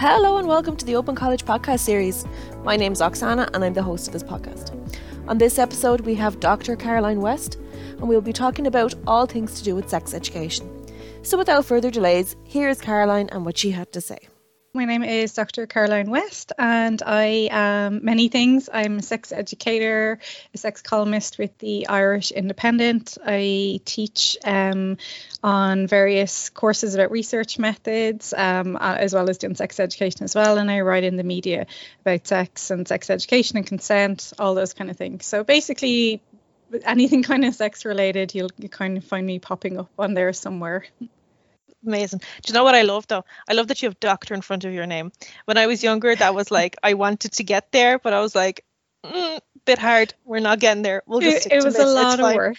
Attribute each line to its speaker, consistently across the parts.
Speaker 1: Hello and welcome to the Open College podcast series. My name is Oxana and I'm the host of this podcast. On this episode, we have Dr. Caroline West and we'll be talking about all things to do with sex education. So, without further delays, here is Caroline and what she had to say.
Speaker 2: My name is Dr. Caroline West, and I am many things. I'm a sex educator, a sex columnist with the Irish Independent. I teach um, on various courses about research methods, um, as well as doing sex education as well. And I write in the media about sex and sex education and consent, all those kind of things. So basically, anything kind of sex related, you'll you kind of find me popping up on there somewhere
Speaker 3: amazing. Do you know what I love though? I love that you have doctor in front of your name. When I was younger, that was like I wanted to get there, but I was like, mm, bit hard. We're not getting there. We'll just.
Speaker 2: It, it was
Speaker 3: this.
Speaker 2: a lot of work.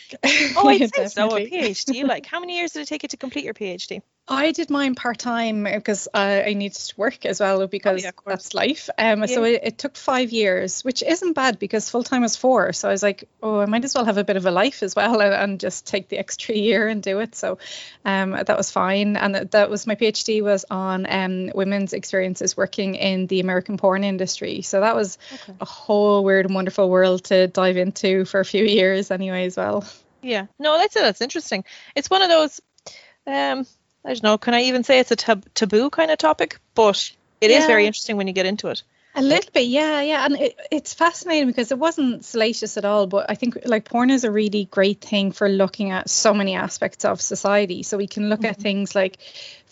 Speaker 3: oh, I'd say so. A PhD. Like, how many years did it take you to complete your PhD?
Speaker 2: I did mine part time because uh, I needed to work as well because oh, yeah, that's life. Um, yeah. So it, it, took five years, which isn't bad because full time was four. So I was like, oh, I might as well have a bit of a life as well and, and just take the extra year and do it. So um, that was fine. And that was my PhD was on um, women's experiences working in the American porn industry. So that was okay. a whole weird and wonderful world to dive into for a few years anyway as well.
Speaker 3: Yeah, no, that's that's interesting. It's one of those. Um, I don't know, can I even say it's a tab- taboo kind of topic? But it yeah. is very interesting when you get into it.
Speaker 2: A little bit, yeah, yeah, and it, it's fascinating because it wasn't salacious at all. But I think like porn is a really great thing for looking at so many aspects of society. So we can look mm-hmm. at things like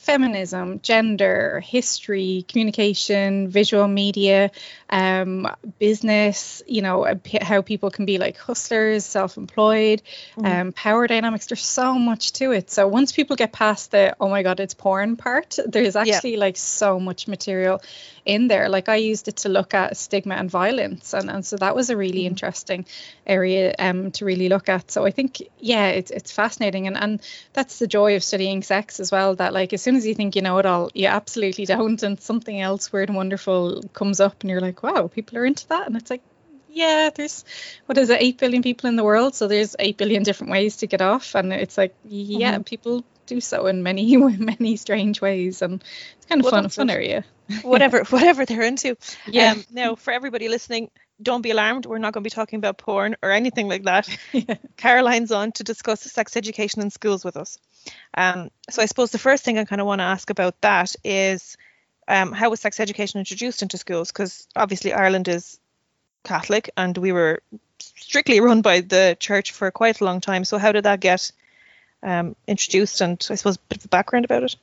Speaker 2: feminism, gender, history, communication, visual media, um, business, you know, how people can be like hustlers, self employed, mm. um, power dynamics. There's so much to it. So once people get past the, oh my God, it's porn part, there's actually yeah. like so much material in there. Like I used it to look at stigma and violence. And, and so that was a really mm. interesting area um, to really look at. So I think, yeah, it's, it's fascinating. And, and that's the joy of studying sex as well, that like as soon as you think you know it all, you absolutely don't. And something else weird and wonderful comes up and you're like, wow, people are into that. And it's like, yeah, there's what is it, eight billion people in the world, so there's eight billion different ways to get off, and it's like, yeah, mm-hmm. people do so in many many strange ways, and it's kind of well, fun fun area.
Speaker 3: whatever whatever they're into. Yeah. Um, now, for everybody listening, don't be alarmed. We're not going to be talking about porn or anything like that. yeah. Caroline's on to discuss sex education in schools with us. Um, so I suppose the first thing I kind of want to ask about that is um, how was sex education introduced into schools? Because obviously Ireland is Catholic and we were strictly run by the church for quite a long time. So how did that get um, introduced and I suppose a bit of a background about it?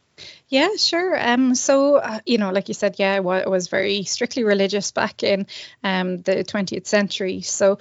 Speaker 2: Yeah, sure. Um, so uh, you know, like you said, yeah, it was very strictly religious back in um, the 20th century. So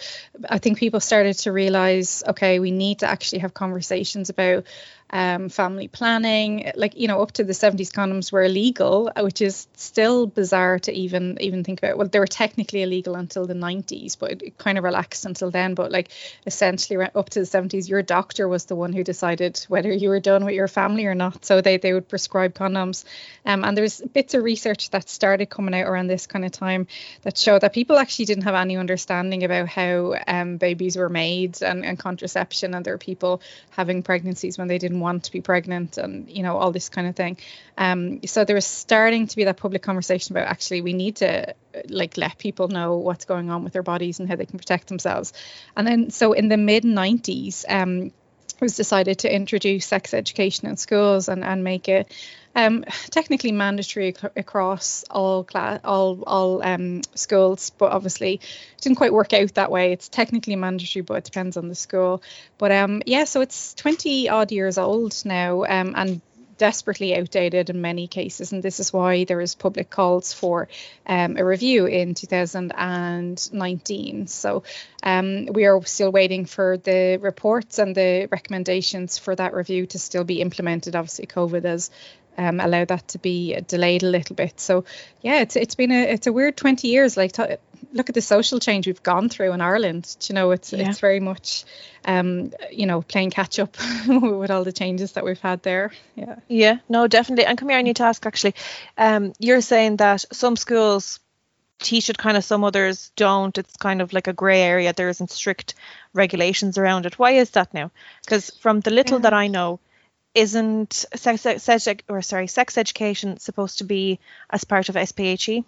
Speaker 2: I think people started to realize, okay, we need to actually have conversations about um, family planning. Like you know, up to the 70s, condoms were illegal, which is still bizarre to even even think about. Well, they were technically illegal until the 90s, but it kind of relaxed until then. But like essentially, up to the 70s, your doctor was the one who decided whether you were done with your family or not. So they they would prescribe condoms. Um, and there's bits of research that started coming out around this kind of time that showed that people actually didn't have any understanding about how um, babies were made and, and contraception, and there were people having pregnancies when they didn't want to be pregnant and you know all this kind of thing. Um, so there was starting to be that public conversation about actually we need to like let people know what's going on with their bodies and how they can protect themselves. And then so in the mid 90s um, it was decided to introduce sex education in schools and, and make it um, technically mandatory ac- across all all all um, schools, but obviously it didn't quite work out that way. It's technically mandatory, but it depends on the school. But um, yeah, so it's 20 odd years old now, um, and desperately outdated in many cases, and this is why there is public calls for um, a review in 2019. So um, we are still waiting for the reports and the recommendations for that review to still be implemented. Obviously, COVID has um, allow that to be delayed a little bit. So yeah, it's it's been a it's a weird 20 years. Like t- look at the social change we've gone through in Ireland. You know, it's yeah. it's very much um, you know playing catch up with all the changes that we've had there. Yeah.
Speaker 3: Yeah. No, definitely. And come here, I need to ask actually. Um, you're saying that some schools teach it kind of some others don't it's kind of like a gray area there isn't strict regulations around it why is that now because from the little yeah. that i know isn't sex, sex or sorry sex education supposed to be as part of SPHE?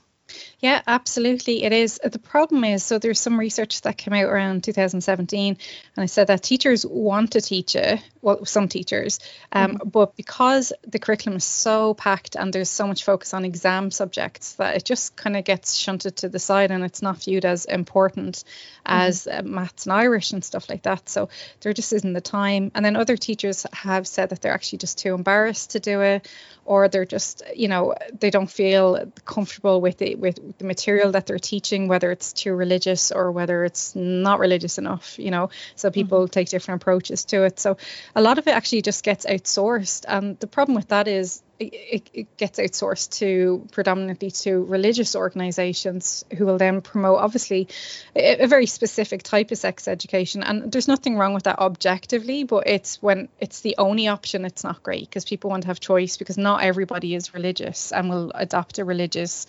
Speaker 2: Yeah, absolutely. It is. The problem is so there's some research that came out around 2017, and I said that teachers want to teach it, well, some teachers, um, mm-hmm. but because the curriculum is so packed and there's so much focus on exam subjects that it just kind of gets shunted to the side and it's not viewed as important mm-hmm. as uh, maths and Irish and stuff like that. So there just isn't the time. And then other teachers have said that they're actually just too embarrassed to do it, or they're just, you know, they don't feel comfortable with it with the material that they're teaching, whether it's too religious or whether it's not religious enough, you know. So people mm-hmm. take different approaches to it. So a lot of it actually just gets outsourced. And the problem with that is it, it, gets outsourced to predominantly to religious organizations who will then promote obviously a, a, very specific type of sex education and there's nothing wrong with that objectively but it's when it's the only option it's not great because people want to have choice because not everybody is religious and will adopt a religious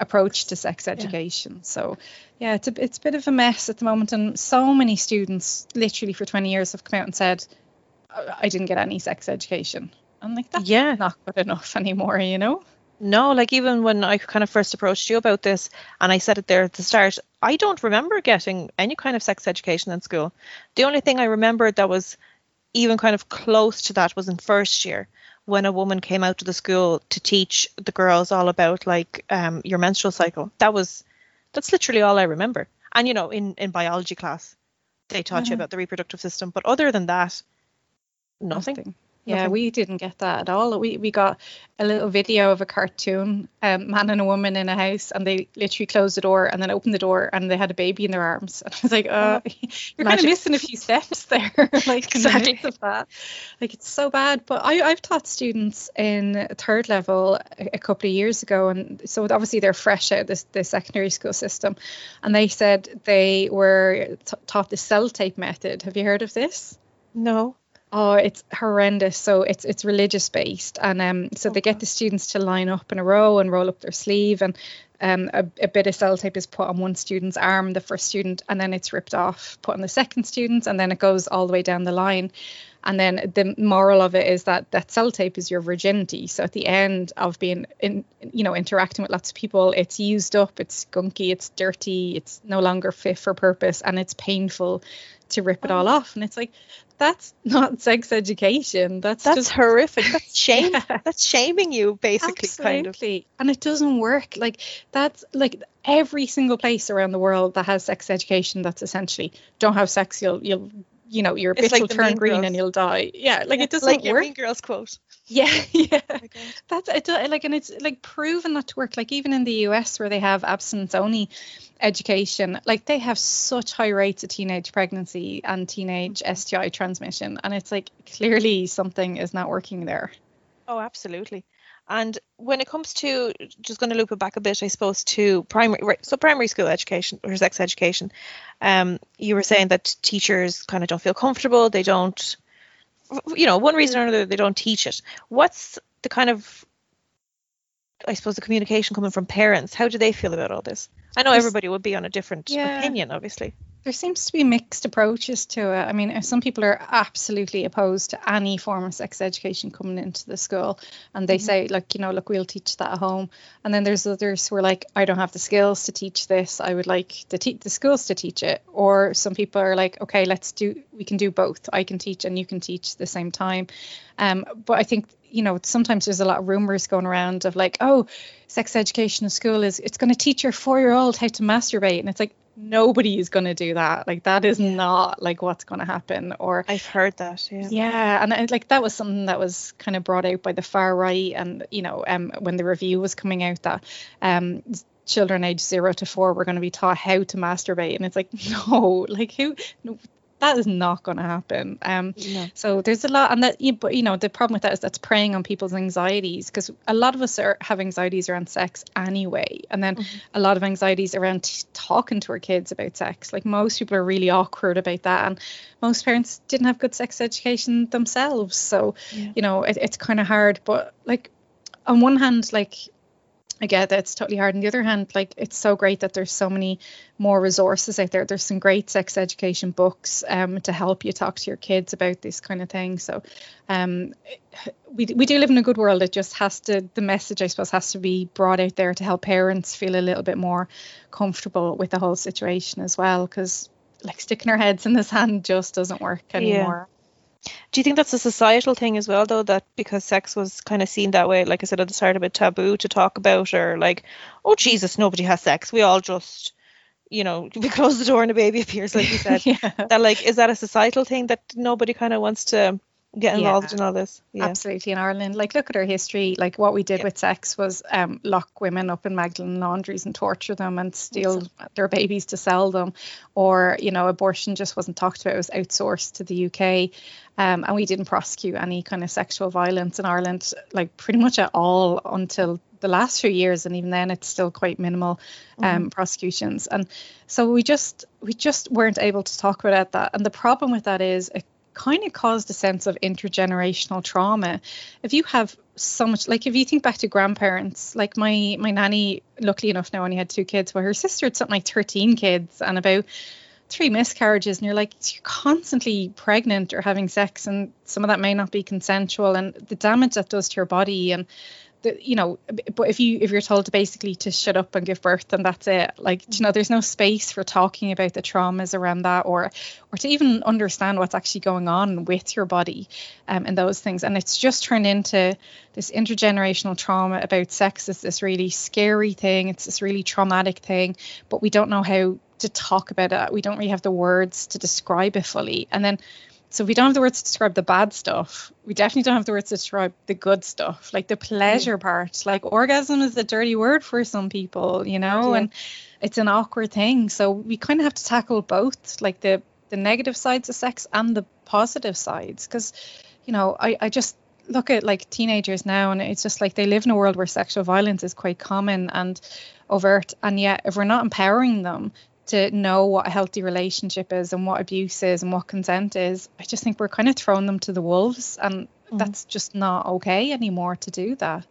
Speaker 2: approach to sex education. Yeah. So, yeah, it's a it's a bit of a mess at the moment, and so many students, literally for 20 years, have come out and said, "I didn't get any sex education." I'm like, that's yeah. not good enough anymore, you know.
Speaker 3: No, like even when I kind of first approached you about this, and I said it there at the start, I don't remember getting any kind of sex education in school. The only thing I remembered that was even kind of close to that was in first year when a woman came out to the school to teach the girls all about like um, your menstrual cycle. That was that's literally all I remember. And you know, in in biology class, they taught mm-hmm. you about the reproductive system, but other than that, nothing. nothing.
Speaker 2: Yeah, we didn't get that at all. We we got a little video of a cartoon, um, man and a woman in a house, and they literally closed the door and then opened the door and they had a baby in their arms. And I was like, uh, oh, you're kind of missing a few steps there, like exactly of that. Like it's so bad. But I I've taught students in third level a, a couple of years ago, and so obviously they're fresh out of this the secondary school system, and they said they were t- taught the Sellotape method. Have you heard of this?
Speaker 3: No.
Speaker 2: Oh, it's horrendous. So it's it's religious based, and um, so they get the students to line up in a row and roll up their sleeve, and um, a, a bit of Sellotape is put on one student's arm, the first student, and then it's ripped off, put on the second student, and then it goes all the way down the line. And then the moral of it is that that Sellotape is your virginity. So at the end of being in, you know, interacting with lots of people, it's used up, it's gunky, it's dirty, it's no longer fit for purpose, and it's painful to rip it all oh. off. And it's like, that's not sex education. That's
Speaker 3: that's
Speaker 2: just,
Speaker 3: horrific. That's shame. Yeah. That's shaming you, basically. Absolutely.
Speaker 2: Kind of. And it doesn't work. Like that's like every single place around the world that has sex education. That's essentially don't have sex. You'll you'll you know your bitch like will turn green girls. and you'll die. Yeah, like yeah, it doesn't
Speaker 3: like
Speaker 2: your
Speaker 3: Mean Girls quote.
Speaker 2: Yeah, yeah. Oh That's it. Like, and it's like proven not to work. Like even in the US where they have abstinence only education, like they have such high rates of teenage pregnancy and teenage mm-hmm. STI transmission, and it's like clearly something is not working there.
Speaker 3: Oh, absolutely. And when it comes to just going to loop it back a bit, I suppose to primary, right? So primary school education or sex education, um, you were saying that teachers kind of don't feel comfortable. They don't, you know, one reason or another, they don't teach it. What's the kind of, I suppose, the communication coming from parents? How do they feel about all this? I know everybody would be on a different yeah. opinion, obviously
Speaker 2: there seems to be mixed approaches to it. I mean, some people are absolutely opposed to any form of sex education coming into the school, and they mm-hmm. say, like, you know, look, we'll teach that at home. And then there's others who are like, I don't have the skills to teach this. I would like the te- the schools to teach it. Or some people are like, okay, let's do. We can do both. I can teach and you can teach at the same time. Um, but I think you know sometimes there's a lot of rumors going around of like, oh, sex education in school is it's going to teach your four year old how to masturbate, and it's like nobody is going to do that. Like that is yeah. not like what's going to happen. Or
Speaker 3: i've heard that yeah.
Speaker 2: Yeah and, and like that was something that was kind of brought out by the far right. And you know um when the review was coming out that um children aged zero to four were going to be taught how to masturbate. And it's like no like who no, that is not going to happen. Um, no. So there's a lot, and that, but you know, the problem with that is that's preying on people's anxieties because a lot of us are have anxieties around sex anyway, and then mm-hmm. a lot of anxieties around t- talking to our kids about sex. Like most people are really awkward about that, and most parents didn't have good sex education themselves, so yeah. you know, it, it's kind of hard. But like on one hand, like I get that it's totally hard. On the other hand, like it's so great that there's so many more resources out there. There's some great sex education books um, to help you talk to your kids about this kind of thing. So um, we, we do live in a good world. It just has to, the message, I suppose, has to be brought out there to help parents feel a little bit more comfortable with the whole situation as well. Because like sticking our heads in the sand just doesn't work anymore.
Speaker 3: Do you think that's a societal thing as well, though, that because sex was kind of seen that way, like I said at the start, a bit taboo to talk about, or like, oh Jesus, nobody has sex. We all just, you know, we close the door and a baby appears, like you said. yeah. That like, is that a societal thing that nobody kind of wants to get involved yeah, in all this.
Speaker 2: Yeah. Absolutely in Ireland. Like look at our history. Like what we did yeah. with sex was um, lock women up in Magdalen laundries and torture them and steal their babies to sell them. Or, you know, abortion just wasn't talked about, it was outsourced to the UK. Um, and we didn't prosecute any kind of sexual violence in Ireland, like pretty much at all until the last few years and even then it's still quite minimal um, mm-hmm. prosecutions and so we just we just weren't able to talk about that and the problem with that is it kind of caused a sense of intergenerational trauma. If you have so much, like if you think back to grandparents, like my my nanny, luckily enough now only had two kids, but her sister had something like 13 kids and about three miscarriages and you're like you're constantly pregnant or having sex and some of that may not be consensual and the damage that does to your body and the, you know but if you if you're told to basically to shut up and give birth and that's it. Like you know there's no space for talking about the traumas around that or or to even understand what's actually going on with your body um, and those things. And it's just turned into this intergenerational trauma about sex. Is this really scary thing. It's this really traumatic thing. But we don't know how to talk about it we don't really have the words to describe it fully. And then so we don't have the words to describe the bad stuff. We definitely don't have the words to describe the good stuff, like the pleasure mm. part. Like orgasm is a dirty word for some people, you know, yeah. and it's an awkward thing. So we kind of have to tackle both, like the the negative sides of sex and the positive sides, because you know, I I just look at like teenagers now, and it's just like they live in a world where sexual violence is quite common and overt, and yet if we're not empowering them to know what a healthy relationship is and what abuse is and what consent is, I just think we're kind of throwing them to the wolves, and mm. that's just not okay anymore to do that.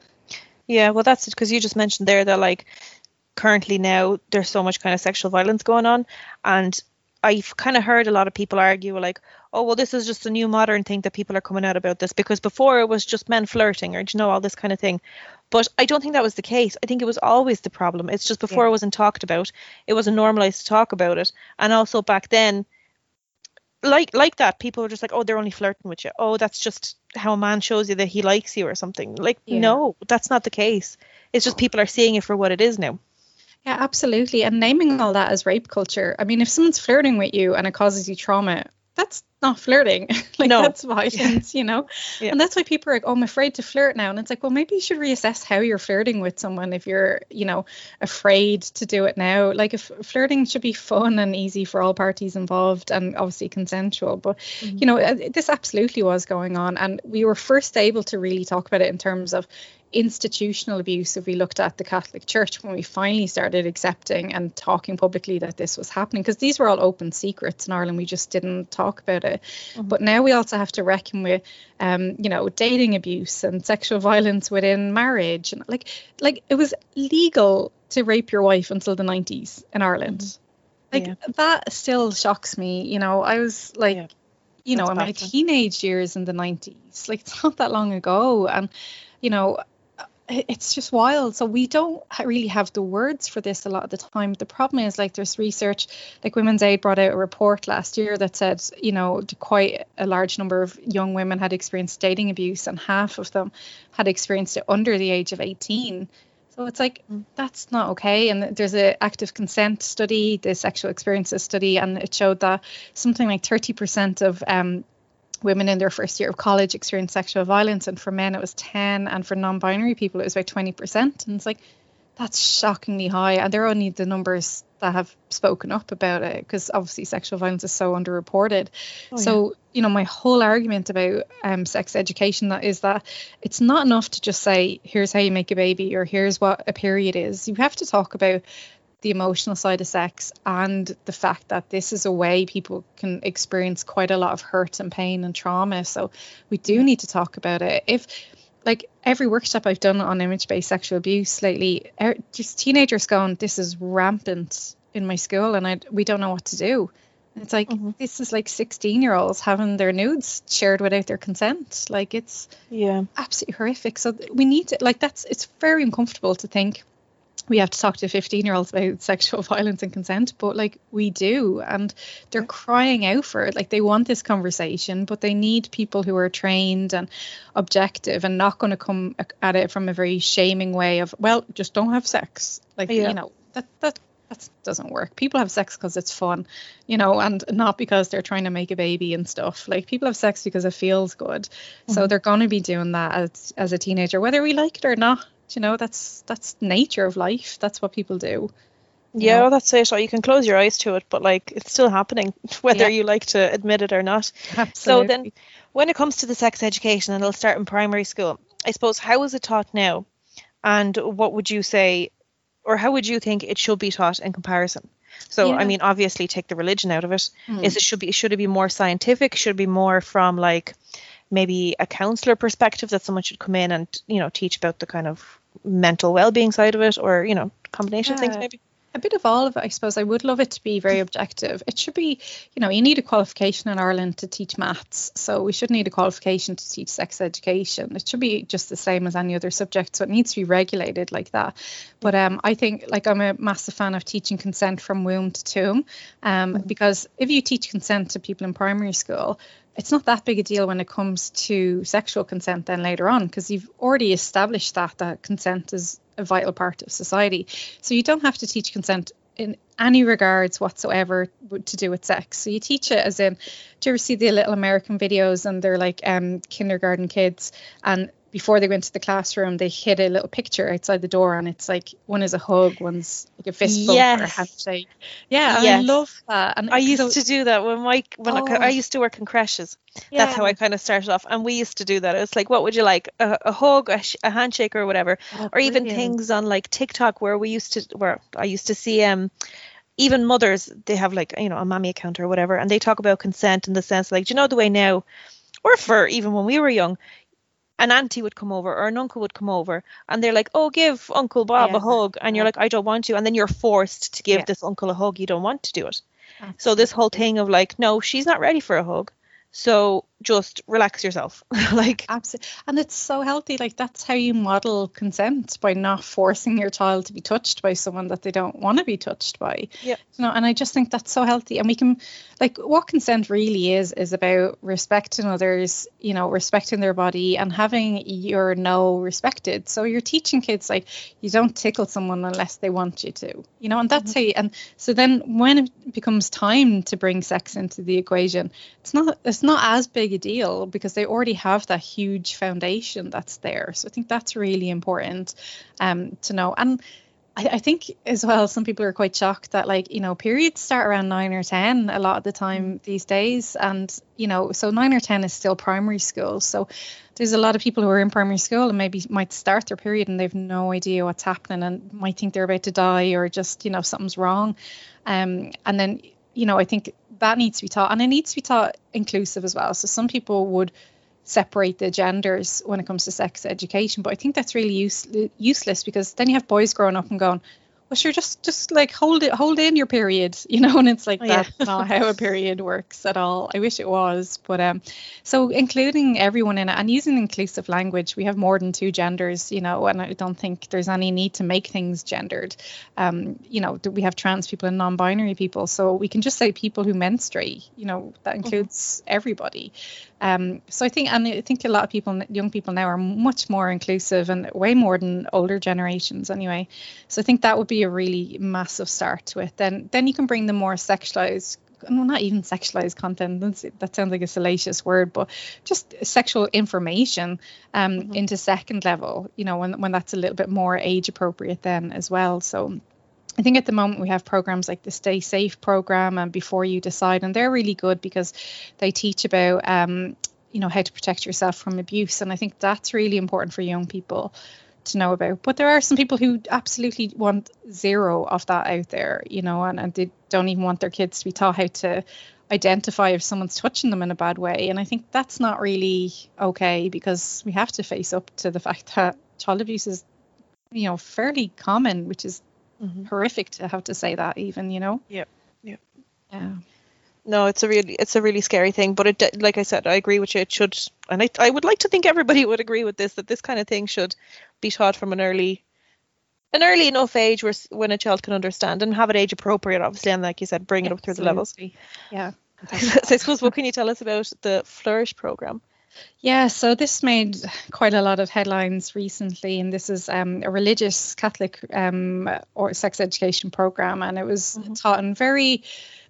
Speaker 3: Yeah, well, that's it because you just mentioned there that like currently now there's so much kind of sexual violence going on, and I've kind of heard a lot of people argue like, oh well, this is just a new modern thing that people are coming out about this because before it was just men flirting or you know all this kind of thing. But I don't think that was the case. I think it was always the problem. It's just before yeah. it wasn't talked about. It wasn't normalized to talk about it. And also back then, like like that, people were just like, oh, they're only flirting with you. Oh, that's just how a man shows you that he likes you or something. Like, yeah. no, that's not the case. It's just people are seeing it for what it is now.
Speaker 2: Yeah, absolutely. And naming all that as rape culture. I mean, if someone's flirting with you and it causes you trauma, that's not flirting. like no. that's violence, you know? Yeah. And that's why people are like, oh, I'm afraid to flirt now. And it's like, well, maybe you should reassess how you're flirting with someone if you're, you know, afraid to do it now. Like if flirting should be fun and easy for all parties involved and obviously consensual. But, mm-hmm. you know, uh, this absolutely was going on. And we were first able to really talk about it in terms of, institutional abuse if we looked at the Catholic Church when we finally started accepting and talking publicly that this was happening because these were all open secrets in Ireland we just didn't talk about it mm-hmm. but now we also have to reckon with um, you know dating abuse and sexual violence within marriage and like like it was legal to rape your wife until the 90s in Ireland mm-hmm. like yeah. that still shocks me you know I was like yeah. you know in my teenage years in the 90s like it's not that long ago and you know it's just wild. So we don't really have the words for this a lot of the time. The problem is like there's research, like Women's Aid brought out a report last year that said, you know, quite a large number of young women had experienced dating abuse and half of them had experienced it under the age of 18. So it's like mm. that's not okay. And there's an active consent study, the sexual experiences study, and it showed that something like 30% of um, women in their first year of college experience sexual violence and for men it was 10 and for non-binary people it was about 20% and it's like that's shockingly high. And they're only the numbers that have spoken up about it because obviously sexual violence is so underreported. Oh, so you know my whole argument about um, sex education that is that it's not enough to just say here's how you make a baby or here's what a period is. You have to talk about the emotional side of sex and the fact that this is a way people can experience quite a lot of hurt and pain and trauma. So we do need to talk about it. If like every workshop I've done on image based sexual abuse lately, er, just teenagers going, this is rampant in my school and I, we don't know what to do. And it's like, mm-hmm. this is like 16 year olds having their nudes shared without their consent. Like it's
Speaker 3: yeah
Speaker 2: absolutely horrific. So we need to, like, that's, it's very uncomfortable to think we have to talk to 15 year olds about sexual violence and consent but like we do and they're crying out for it like they want this conversation but they need people who are trained and objective and not going to come at it from a very shaming way of well just don't have sex like yeah. you know that that that doesn't work. People have sex because it's fun, you know, and not because they're trying to make a baby and stuff. Like people have sex because it feels good. Mm-hmm. So they're going to be doing that as, as a teenager, whether we like it or not you know that's that's nature of life that's what people do
Speaker 3: yeah well, that's it or you can close your eyes to it but like it's still happening whether yeah. you like to admit it or not
Speaker 2: Absolutely.
Speaker 3: so then when it comes to the sex education and it'll start in primary school i suppose how is it taught now and what would you say or how would you think it should be taught in comparison so yeah. I mean, obviously, take the religion out of it. Mm. Is it should be should it be more scientific? Should it be more from like maybe a counselor perspective that someone should come in and you know teach about the kind of mental well-being side of it or you know combination yeah. of things maybe
Speaker 2: a bit of all of it, I suppose. I would love it to be very objective. It should be, you know, you need a qualification in Ireland to teach maths, so we should need a qualification to teach sex education. It should be just the same as any other subject, so it needs to be regulated like that. But um, I think, like, I'm a massive fan of teaching consent from womb to tomb, um, mm-hmm. because if you teach consent to people in primary school, it's not that big a deal when it comes to sexual consent then later on because you've already established that that consent is a vital part of society. So you don't have to teach consent in any regards whatsoever to do with sex. So you teach it as in do you ever see the little american videos and they're like um kindergarten kids and before they go into the classroom, they hit a little picture outside the door, and it's like one is a hug, one's like a fist bump yes. or a handshake. Yeah, yes. I love that. And
Speaker 3: I used so, to do that when Mike when oh. I, I, used to work in creches. Yeah. That's how I kind of started off, and we used to do that. It's like, what would you like? A, a hug, a, sh- a, handshake, or whatever, oh, or even things on like TikTok where we used to where I used to see um even mothers they have like you know a mommy account or whatever, and they talk about consent in the sense like, do you know the way now or for even when we were young, an auntie would come over or an uncle would come over and they're like, oh, give Uncle Bob yeah. a hug. And you're like, I don't want to. And then you're forced to give yeah. this uncle a hug. You don't want to do it. Absolutely. So this whole thing of like, no, she's not ready for a hug. So just relax yourself. like
Speaker 2: absolutely. And it's so healthy. Like that's how you model consent by not forcing your child to be touched by someone that they don't want to be touched by.
Speaker 3: Yeah.
Speaker 2: You know, and I just think that's so healthy. And we can like what consent really is is about respecting others, you know, respecting their body and having your no respected. So you're teaching kids like you don't tickle someone unless they want you to. You know, and that's mm-hmm. how you, and so then when it becomes time to bring sex into the equation, it's not it's not as big a deal because they already have that huge foundation that's there. So I think that's really important um, to know. And I, I, think as well, some people are quite shocked that like you know periods start around nine or ten a lot of the time mm. these days, and you know so nine or ten is still primary school. So there's a lot of people who are in primary school and maybe might start their period and they've no idea what's happening and might think they're about to die or just you know something's wrong. Um, and then you know I think that needs to be taught and it needs to be taught inclusive as well. So some people would separate the genders when it comes to sex education but i think that's really use, useless because then you have boys growing up and going well sure just just like hold it hold in your period you know and it's like oh, that's yeah. not how a period works at all i wish it was but um so including everyone in it and using inclusive language we have more than two genders you know and i don't think there's any need to make things gendered um you know we have trans people and non-binary people so we can just say people who menstruate you know that mm-hmm. includes mm-hmm. everybody um, so I think, and I think a lot of people, young people now, are much more inclusive and way more than older generations, anyway. So I think that would be a really massive start to it. Then, then you can bring the more sexualized well, not even sexualized content. That's, that sounds like a salacious word, but just sexual information um, mm-hmm. into second level. You know, when when that's a little bit more age appropriate then as well. So I think at the moment we have programs like the Stay Safe program and Before You Decide, and they're really good because they teach about, um, you know, how to protect yourself from abuse, and I think that's really important for young people to know about. But there are some people who absolutely want zero of that out there, you know, and, and they don't even want their kids to be taught how to identify if someone's touching them in a bad way. And I think that's not really okay because we have to face up to the fact that child abuse is, you know, fairly common, which is mm-hmm. horrific to have to say that even, you know?
Speaker 3: Yeah. Yeah.
Speaker 2: Yeah.
Speaker 3: No, it's a really it's a really scary thing, but it like I said, I agree with you. It should, and I I would like to think everybody would agree with this that this kind of thing should be taught from an early an early enough age where when a child can understand and have it age appropriate, obviously, and like you said, bring it up through the levels.
Speaker 2: Yeah.
Speaker 3: so I suppose, what can you tell us about the Flourish program?
Speaker 2: Yeah, so this made quite a lot of headlines recently, and this is um, a religious Catholic um, or sex education program, and it was mm-hmm. taught in very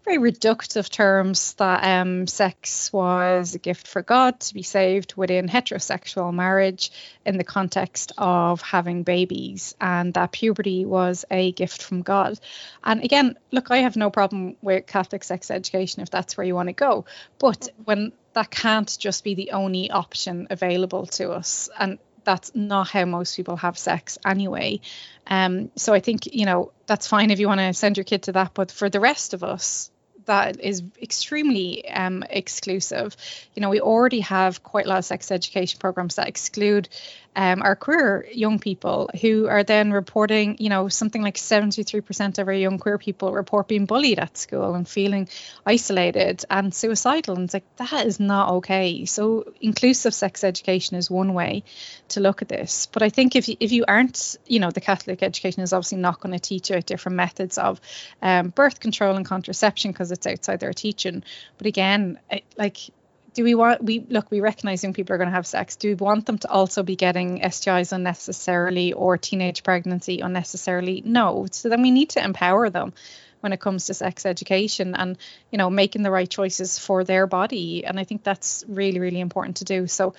Speaker 2: very reductive terms that um, sex was a gift for God to be saved within heterosexual marriage in the context of having babies, and that puberty was a gift from God. And again, look, I have no problem with Catholic sex education if that's where you want to go, but when that can't just be the only option available to us, and that's not how most people have sex anyway. Um, so I think, you know, that's fine if you want to send your kid to that, but for the rest of us, that is extremely um, exclusive. You know, we already have quite a lot of sex education programs that exclude um, our queer young people who are then reporting, you know, something like 73% of our young queer people report being bullied at school and feeling isolated and suicidal. And it's like, that is not okay. So, inclusive sex education is one way to look at this. But I think if you, if you aren't, you know, the Catholic education is obviously not going to teach you different methods of um, birth control and contraception because it's outside their teaching. But again, like do we want we look we recognize young people are going to have sex. Do we want them to also be getting stis unnecessarily or teenage pregnancy unnecessarily? No. So then we need to empower them when it comes to sex education and you know making the right choices for their body. And i think that's really really important to do. So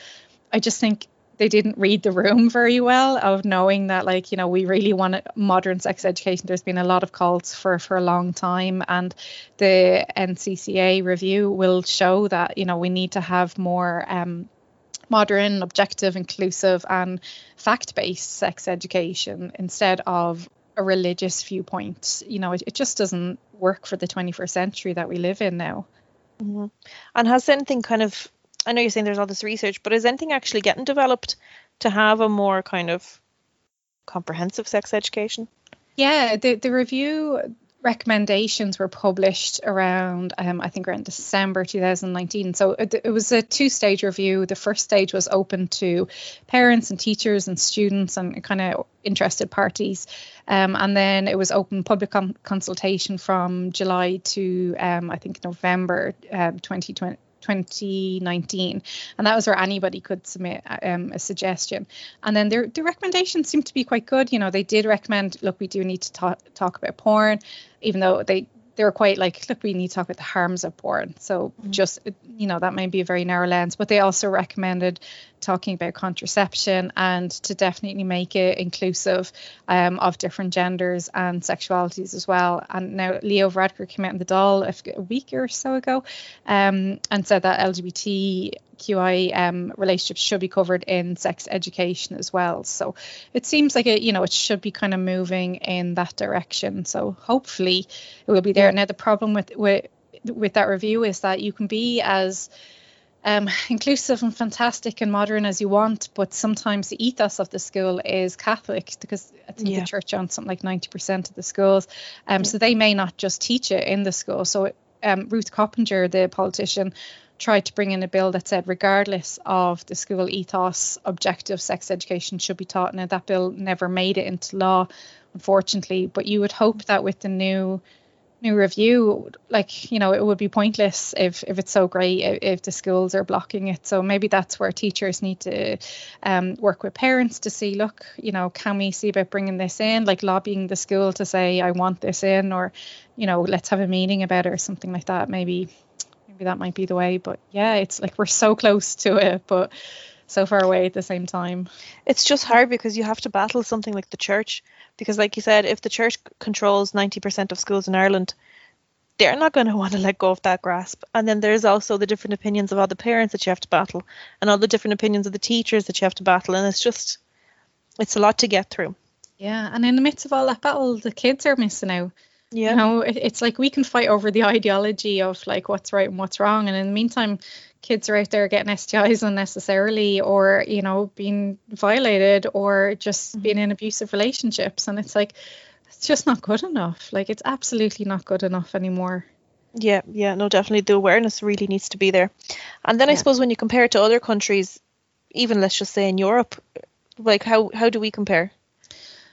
Speaker 2: i just think they didn't read the room very well of knowing that like you know we really want modern sex education. There's been a lot of calls for for a long time and the ncca review will show that you know we need to have more um, modern objective inclusive and fact-based sex education instead of a religious viewpoint. You know it, it just doesn't work for the 21st century that we live in now.
Speaker 3: Mm-hmm. and has anything kind of I know you're saying there's all this research, but is anything actually getting developed to have a more kind of comprehensive sex education?
Speaker 2: Yeah, the the review recommendations were published around um, I think around December 2019. So it, it was a two-stage review. The first stage was open to parents and teachers and students and kind of interested parties, um, and then it was open public consultation from July to um, I think November um, 2020. 2019 and that was where anybody could submit um, a suggestion and then their, their recommendations seem to be quite good you know they did recommend look we do need to talk, talk about porn even though they they were quite like, look, we need to talk about the harms of porn. So mm-hmm. just, you know, that might be a very narrow lens. But they also recommended talking about contraception and to definitely make it inclusive um, of different genders and sexualities as well. And now Leo Varadkar came out in the Dáil a week or so ago um, and said that LGBT QI um, relationships should be covered in sex education as well. So it seems like it, you know, it should be kind of moving in that direction. So hopefully it will be there. Now the problem with with with that review is that you can be as um, inclusive and fantastic and modern as you want, but sometimes the ethos of the school is Catholic because I think yeah. the church owns something like 90% of the schools. Um, yeah. So they may not just teach it in the school. So um, Ruth Coppinger, the politician, tried to bring in a bill that said, regardless of the school ethos, objective sex education should be taught. Now, that bill never made it into law, unfortunately, but you would hope that with the new new review like you know it would be pointless if if it's so great if, if the schools are blocking it. So maybe that's where teachers need to um, work with parents to see look you know can we see about bringing this in? Like lobbying the school to say i want this in or you know let's have a meeting about it or something like that. Maybe maybe that might be the way. But yeah, it's like we're so close to it, but so far away at the same time.
Speaker 3: It's just hard because you have to battle something like the church. Because, like you said, if the church controls 90% of schools in Ireland, they're not going to want to let go of that grasp. And then there's also the different opinions of all the parents that you have to battle, and all the different opinions of the teachers that you have to battle. And it's just, it's a lot to get through.
Speaker 2: Yeah. And in the midst of all that battle, the kids are missing out Yeah. You know, it, it's like we can fight over the ideology of like what's right and what's wrong. And in the meantime, kids are out there getting STIs unnecessarily or, you know, being violated or just mm-hmm. being in abusive relationships. And it's like, it's just not good enough. Like, it's absolutely not good enough anymore.
Speaker 3: Yeah, yeah, no, definitely. The awareness really needs to be there. And then yeah. I suppose when you compare it to other countries, even let's just say in Europe, like how how do we compare?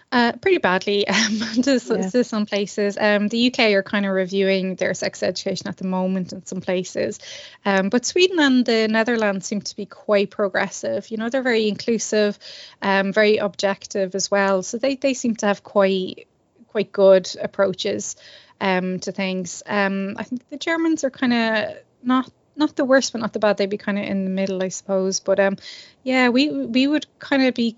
Speaker 2: Uh, pretty badly um, to, yeah. to, some places. Um, the UK are kind of reviewing their sex education at the moment in some places, um, but Sweden and the Netherlands seem to be quite progressive. You know, they're very inclusive, um, very objective as well. So they they seem to have quite quite good approaches um, to things. Um, I think the Germans are kind of not not the worst, but not the bad. They'd be kind of in the middle, I suppose. But um, yeah, we we would kind of be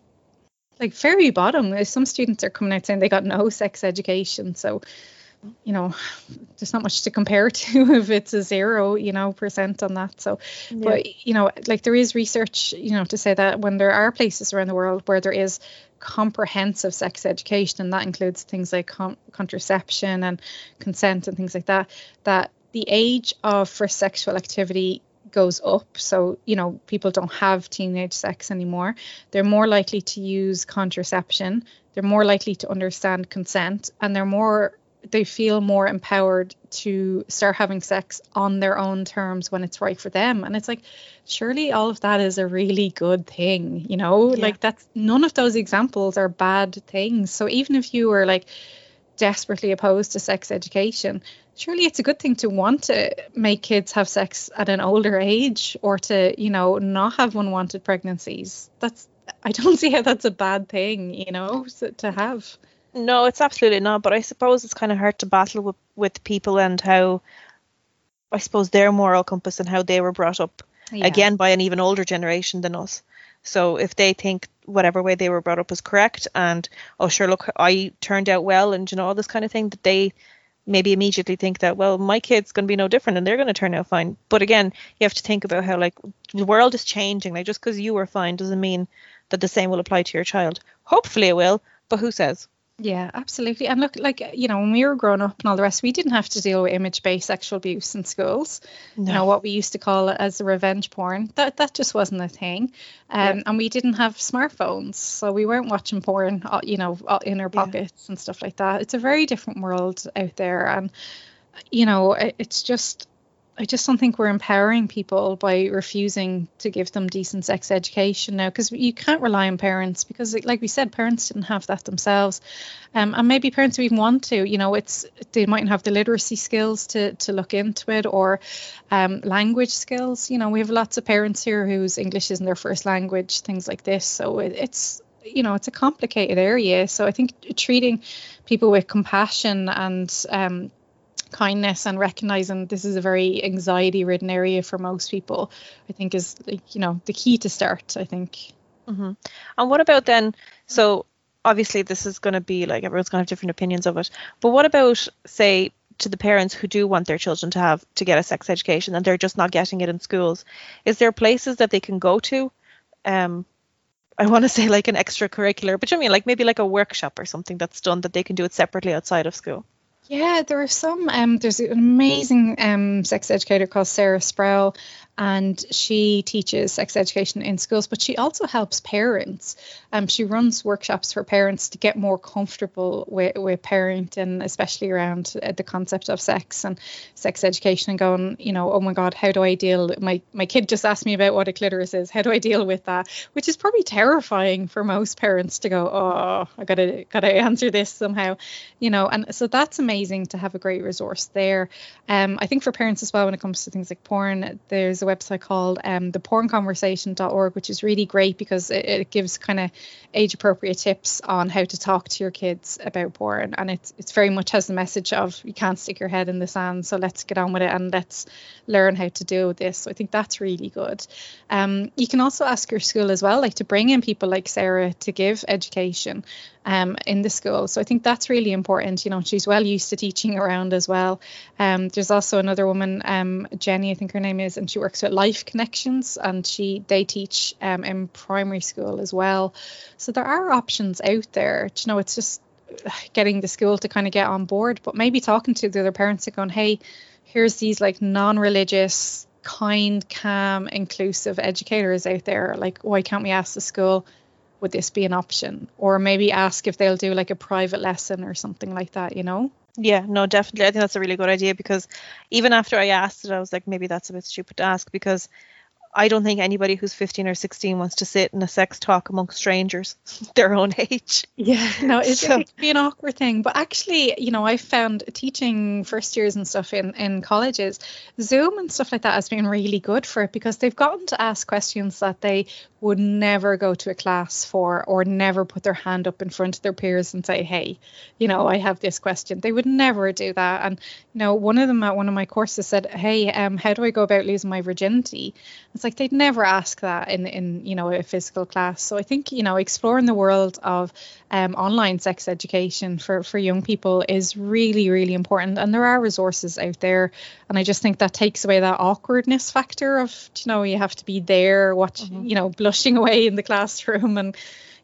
Speaker 2: like very bottom. Some students are coming out saying they got no sex education, so you know there's not much to compare to if it's a zero you know percent on that so yeah. but you know like there is research you know to say that when there are places around the world where there is comprehensive sex education and that includes things like com- contraception and consent and things like that that the age of for sexual activity goes up. So, you know, people don't have teenage sex anymore. They're more likely to use contraception. They're more likely to understand consent and they're more they feel more empowered to start having sex on their own terms when it's right for them. And it's like, surely all of that is a really good thing, you know? Yeah. Like that's none of those examples are bad things. So even if you were like desperately opposed to sex education, surely it's a good thing to want to make kids have sex at an older age or to, you know, not have unwanted pregnancies. That's I don't see how that's a bad thing, you know, to have.
Speaker 3: No, it's absolutely not. But I suppose it's kind of hard to battle with, with people and how, I suppose, their moral compass and how they were brought up yeah. again by an even older generation than us. So if they think whatever way they were brought up is correct and oh sure look I turned out well and you know all this kind of thing that they maybe immediately think that well my kid's going to be no different and they're going to turn out fine. But again you have to think about how like the world is changing. Like just because you were fine doesn't mean that the same will apply to your child. Hopefully it will but who says
Speaker 2: yeah, absolutely. And look, like, you know, when we were growing up and all the rest, we didn't have to deal with image based sexual abuse in schools. No. You know, what we used to call it as revenge porn. That that just wasn't a thing. Um, yeah. And we didn't have smartphones. So we weren't watching porn, uh, you know, uh, in our pockets yeah. and stuff like that. It's a very different world out there. And, you know, it's just, I just don't think we're empowering people by refusing to give them decent sex education now because you can't rely on parents because like we said parents didn't have that themselves. Um, and maybe parents who even want to you know it's they mightn't have the literacy skills to to look into it or um, language skills. You know we have lots of parents here whose English isn't their first language things like this. So it, it's you know it's a complicated area. So I think treating people with compassion and um, kindness and recognizing this is a very anxiety ridden area for most people i think is like you know the key to start i think
Speaker 3: mm-hmm. and what about then so obviously this is going to be like everyone's going to have different opinions of it but what about say to the parents who do want their children to have to get a sex education and they're just not getting it in schools is there places that they can go to um I want to say like an extracurricular, but you mean like maybe like a workshop or something that's done that they can do it separately outside of school.
Speaker 2: Yeah, there are some. Um, there's an amazing um, sex educator called Sarah Sproul, and she teaches sex education in schools, but she also helps parents. Um, she runs workshops for parents to get more comfortable with, with parenting, especially around uh, the concept of sex and sex education and going, you know, oh my God, how do I deal? My, my kid just asked me about what a clitoris is. How do I deal with that? Which is probably terrifying for most parents to go, oh, I gotta, gotta answer this somehow, you know, and so that's amazing to have a great resource there. Um, I think for parents as well, when it comes to things like porn, there's a website called um, thepornconversation.org, which is really great because it, it gives kind of age appropriate tips on how to talk to your kids about porn. And it's, it's very much has the message of you can't stick your head in the sand. So let's get on with it and let's learn how to deal with this. So I think that's really good. Um, you can also ask your school as well, like to bring in people like Sarah to give education um, in the school. So I think that's really important. You know, she's well used to teaching around as well. Um, there's also another woman, um, Jenny, I think her name is, and she works with Life Connections, and she they teach um, in primary school as well. So there are options out there. You know, it's just getting the school to kind of get on board, but maybe talking to the other parents and going, hey, here's these like non-religious kind calm inclusive educators out there like why can't we ask the school would this be an option or maybe ask if they'll do like a private lesson or something like that you know
Speaker 3: yeah no definitely i think that's a really good idea because even after i asked it i was like maybe that's a bit stupid to ask because I don't think anybody who's 15 or 16 wants to sit in a sex talk amongst strangers their own age.
Speaker 2: Yeah, no, it's so. it be an awkward thing. But actually, you know, I found teaching first years and stuff in, in colleges, Zoom and stuff like that has been really good for it because they've gotten to ask questions that they would never go to a class for or never put their hand up in front of their peers and say, hey, you know, I have this question. They would never do that. And, you know, one of them at one of my courses said, hey, um, how do I go about losing my virginity? It's like they'd never ask that in, in you know, a physical class. So I think, you know, exploring the world of um, online sex education for, for young people is really, really important. And there are resources out there. And I just think that takes away that awkwardness factor of, you know, you have to be there, watch, mm-hmm. you know, blushing away in the classroom and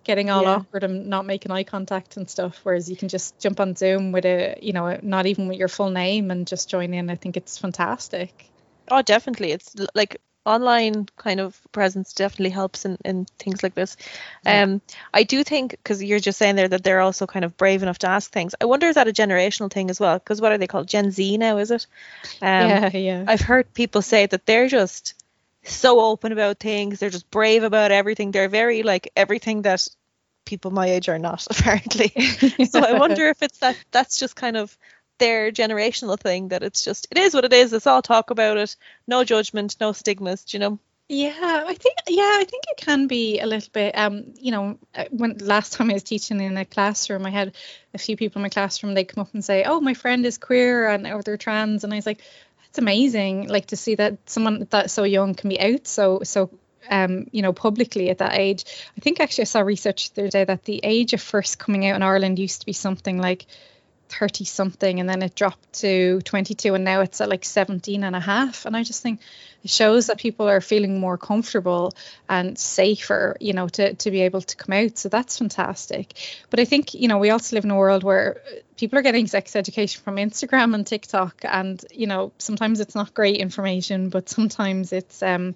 Speaker 2: getting all yeah. awkward and not making eye contact and stuff. Whereas you can just jump on Zoom with a, you know, not even with your full name and just join in. I think it's fantastic.
Speaker 3: Oh, definitely. It's like online kind of presence definitely helps in, in things like this. Yeah. Um, I do think because you're just saying there that they're also kind of brave enough to ask things. I wonder is that a generational thing as well? Because what are they called? Gen Z now, is it?
Speaker 2: Um, yeah, yeah.
Speaker 3: I've heard people say that they're just so open about things. They're just brave about everything. They're very like everything that people my age are not apparently. so I wonder if it's that that's just kind of their generational thing that it's just it is what it is. Let's all talk about it. No judgment, no stigmas. Do you know?
Speaker 2: Yeah, I think yeah, I think it can be a little bit. Um, you know, uh, when last time I was teaching in a classroom, I had a few people in my classroom. They come up and say, "Oh, my friend is queer and or they're trans," and I was like, "It's amazing! Like to see that someone that so young can be out so so um, you know, publicly at that age. I think actually I saw research the other day that the age of first coming out in Ireland used to be something like 30 something and then it dropped to 22 and now it's at like 17 and a half. And i just think it shows that people are feeling more comfortable and safer you know to, to be able to come out. So that's fantastic. But i think you know we also live in a world where people are getting sex education from instagram and tiktok and you know sometimes it's not great information but sometimes it's um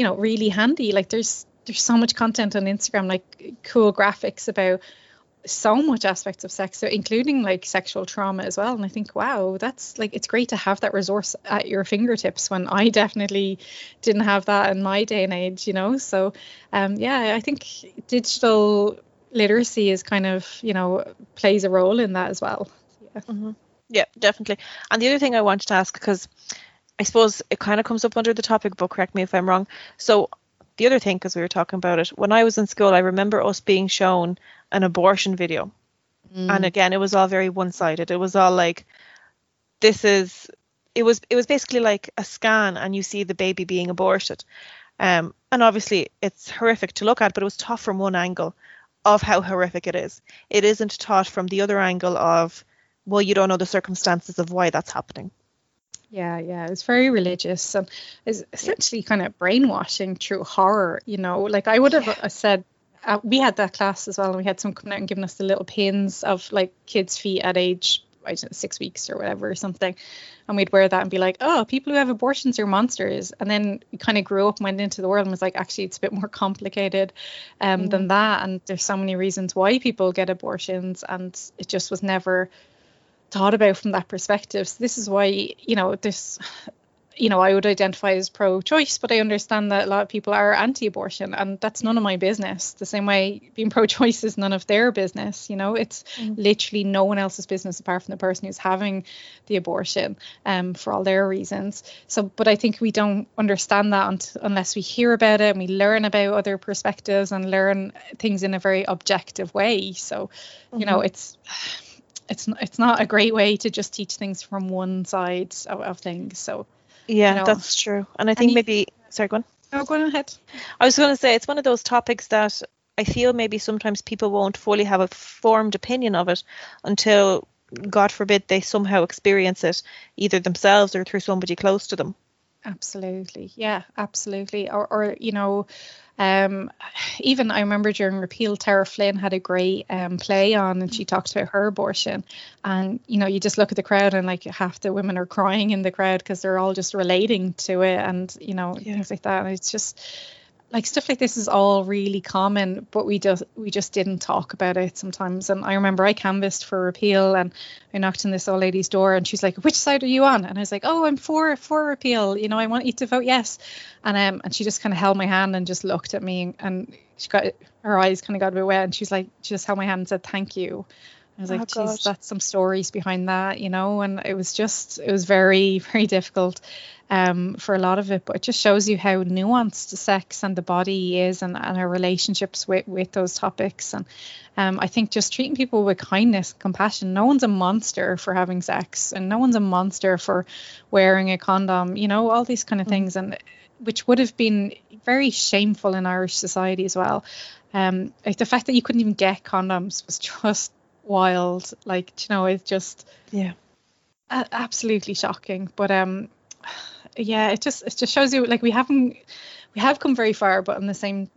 Speaker 2: you know really handy. Like there's there's so much content on instagram like cool graphics about so much aspects of sex so including like sexual trauma as well. And i think wow that's like it's great to have that resource at your fingertips when i definitely didn't have that in my day and age you know? So um yeah i think digital literacy is kind of you know plays a role in that as well.
Speaker 3: Yeah. Mm-hmm. yeah definitely. And the other thing i wanted to ask because i suppose it kind of comes up under the topic but correct me if i'm wrong. So the other thing because we were talking about it when i was in school i remember us being shown an abortion video. Mm. And again, it was all very one-sided. It was all like this is it was it was basically like a scan and you see the baby being aborted. Um, and obviously it's horrific to look at, but it was taught from one angle of how horrific it is. It isn't taught from the other angle of, well, you don't know the circumstances of why that's happening.
Speaker 2: Yeah, yeah, it was very religious and it's essentially kind of brainwashing through horror. You know, like I would have yeah. said uh, we had that class as well, and we had some coming out and giving us the little pins of like kids' feet at age I don't know, six weeks or whatever or something, and we'd wear that and be like, oh, people who have abortions are monsters. And then we kind of grew up and went into the world and was like, actually, it's a bit more complicated um, mm. than that, and there's so many reasons why people get abortions, and it just was never thought about from that perspective. So this is why you know this you know, I would identify as pro choice, but I understand that a lot of people are anti abortion, and that's none of my business. The same way being pro choice is none of their business. You know, it's mm. literally no one else's business apart from the person who's having the abortion um, for all their reasons. So, but I think we don't understand that unless we hear about it and we learn about other perspectives and learn things in a very objective way. So, you mm-hmm. know, it's it's it's not a great way to just teach things from one side of, of things. So
Speaker 3: yeah, you know. that's true. And I think and maybe sorry, go on.
Speaker 2: Oh, go on ahead.
Speaker 3: I was going to say it's one of those topics that I feel maybe sometimes people won't fully have a formed opinion of it until, God forbid, they somehow experience it either themselves or through somebody close to them.
Speaker 2: Absolutely. Yeah, absolutely. Or, or you know, um, even I remember during repeal, Tara Flynn had a great um, play on, and she talked about her abortion. And you know, you just look at the crowd, and like half the women are crying in the crowd because they're all just relating to it, and you know, yeah. things like that. And it's just like stuff like this is all really common but we just we just didn't talk about it sometimes. And i remember i canvassed for repeal and i knocked on this old lady's door and she's like which side are you on? And i was like oh i'm for for repeal. You know i want you to vote yes. And um and she just kind of held my hand and just looked at me and she got her eyes kind of got a bit wet and she's like she just held my hand and said thank you. I was like, oh, geez, that's some stories behind that, you know, and it was just, it was very, very difficult um, for a lot of it, but it just shows you how nuanced sex and the body is and, and our relationships with, with those topics. And um, I think just treating people with kindness, compassion. No one's a monster for having sex, and no one's a monster for wearing a condom, you know, all these kind of mm. things. And which would have been very shameful in Irish society as well. Um, like the fact that you couldn't even get condoms was just wild. Like, you know, it's just
Speaker 3: yeah,
Speaker 2: absolutely shocking. But um, yeah, it just it just shows you like we haven't we have come very far, but on the same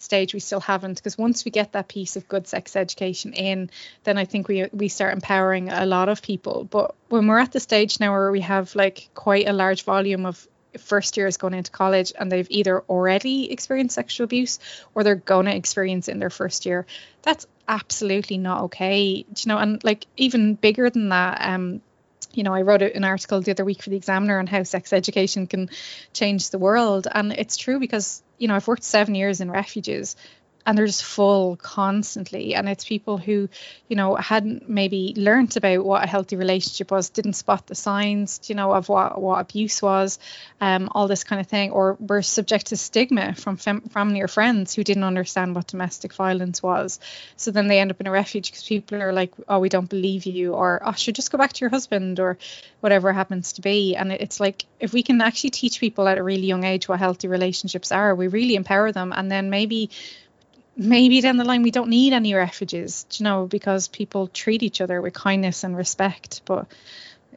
Speaker 2: stage we still haven't because once we get that piece of good sex education in then i think we we start empowering a lot of people. But when we're at the stage now where we have like quite a large volume of first years going into college and they've either already experienced sexual abuse or they're going to experience in their first year that's absolutely not okay. You know and like even bigger than that um you know, I wrote an article the other week for the Examiner on how sex education can change the world. And it's true because, you know, I've worked seven years in refuges and they're just full constantly. And it's people who you know hadn't maybe learnt about what a healthy relationship was didn't spot the signs you know of what what abuse was um all this kind of thing or were subject to stigma from fam- family or friends who didn't understand what domestic violence was. So then they end up in a refuge because people are like oh we don't believe you or oh should just go back to your husband or whatever happens to be. And it's like if we can actually teach people at a really young age what healthy relationships are we really empower them. And then maybe maybe down the line we don't need any refuges, you know, because people treat each other with kindness and respect. But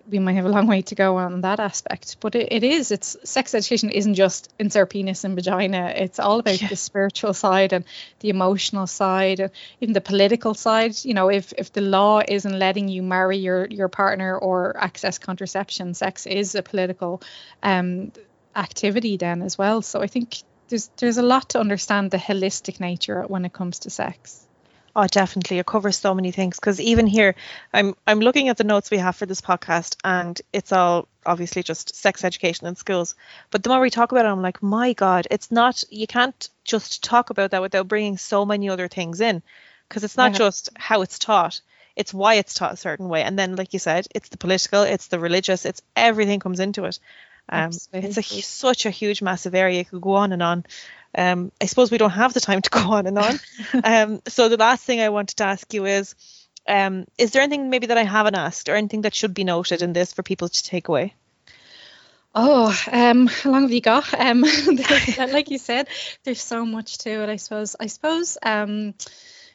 Speaker 2: we might have a long way to go on that aspect. But it, it is, it's sex education isn't just insert penis and vagina. It's all about yeah. the spiritual side and the emotional side and even the political side. You know, if if the law isn't letting you marry your your partner or access contraception, sex is a political um activity then as well. So I think there's there's a lot to understand the holistic nature when it comes to sex.
Speaker 3: Oh, definitely. It covers so many things because even here, I'm I'm looking at the notes we have for this podcast, and it's all obviously just sex education in schools. But the more we talk about it, I'm like, my God, it's not. You can't just talk about that without bringing so many other things in, because it's not just how it's taught; it's why it's taught a certain way. And then, like you said, it's the political, it's the religious, it's everything comes into it. Um, it's a such a huge, massive area. It could go on and on. Um, I suppose we don't have the time to go on and on. um, so the last thing I wanted to ask you is, um, is there anything maybe that I haven't asked, or anything that should be noted in this for people to take away?
Speaker 2: Oh, um, how long have you got? Um, like you said, there's so much to it. I suppose. I suppose. Um,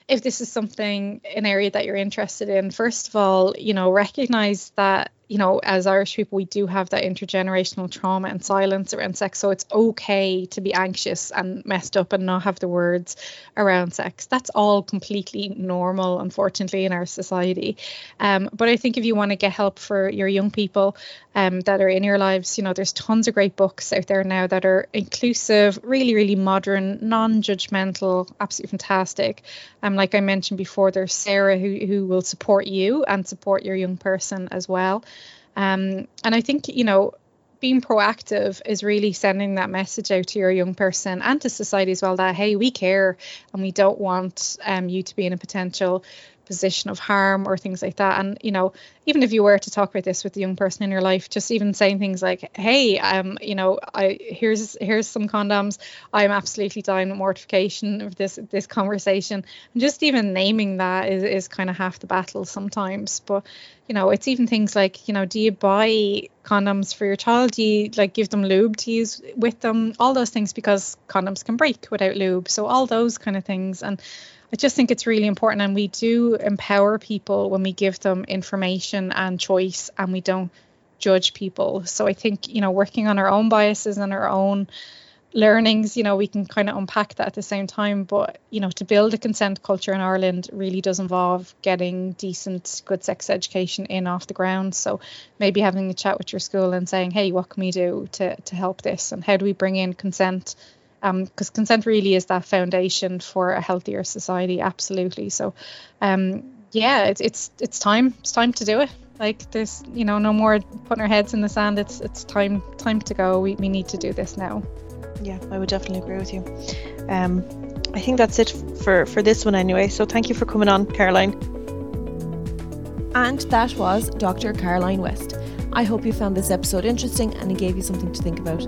Speaker 2: if this is something an area that you're interested in, first of all, you know, recognize that you know, as Irish people, we do have that intergenerational trauma and silence around sex. So it's okay to be anxious and messed up and not have the words around sex. That's all completely normal, unfortunately, in our society. Um, but I think if you want to get help for your young people um, that are in your lives, you know, there's tons of great books out there now that are inclusive, really, really modern, non judgmental, absolutely fantastic. Um, like I mentioned before, there's Sarah who, who will support you and support your young person as well. Um, and I think, you know, being proactive is really sending that message out to your young person and to society as well that, hey, we care and we don't want um, you to be in a potential position of harm or things like that. And, you know, even if you were to talk about this with the young person in your life, just even saying things like, "Hey, um, you know, I here's here's some condoms. I'm absolutely dying with mortification of this this conversation." And just even naming that is is kind of half the battle sometimes. But you know, it's even things like, you know, do you buy condoms for your child? Do you like give them lube to use with them? All those things because condoms can break without lube. So all those kind of things and I just think it's really important, and we do empower people when we give them information and choice, and we don't judge people. So I think, you know, working on our own biases and our own learnings, you know, we can kind of unpack that at the same time. But, you know, to build a consent culture in Ireland really does involve getting decent, good sex education in off the ground. So maybe having a chat with your school and saying, hey, what can we do to, to help this? And how do we bring in consent? Because um, consent really is that foundation for a healthier society, absolutely. So, um, yeah, it's it's it's time. It's time to do it. Like there's you know no more putting our heads in the sand. It's it's time time to go. We we need to do this now.
Speaker 3: Yeah, I would definitely agree with you. Um, I think that's it for for this one anyway. So thank you for coming on, Caroline.
Speaker 1: And that was Dr. Caroline West. I hope you found this episode interesting and it gave you something to think about.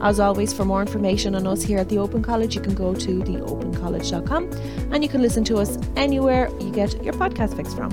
Speaker 1: As always, for more information on us here at the Open College, you can go to theopencollege.com and you can listen to us anywhere you get your podcast fix from.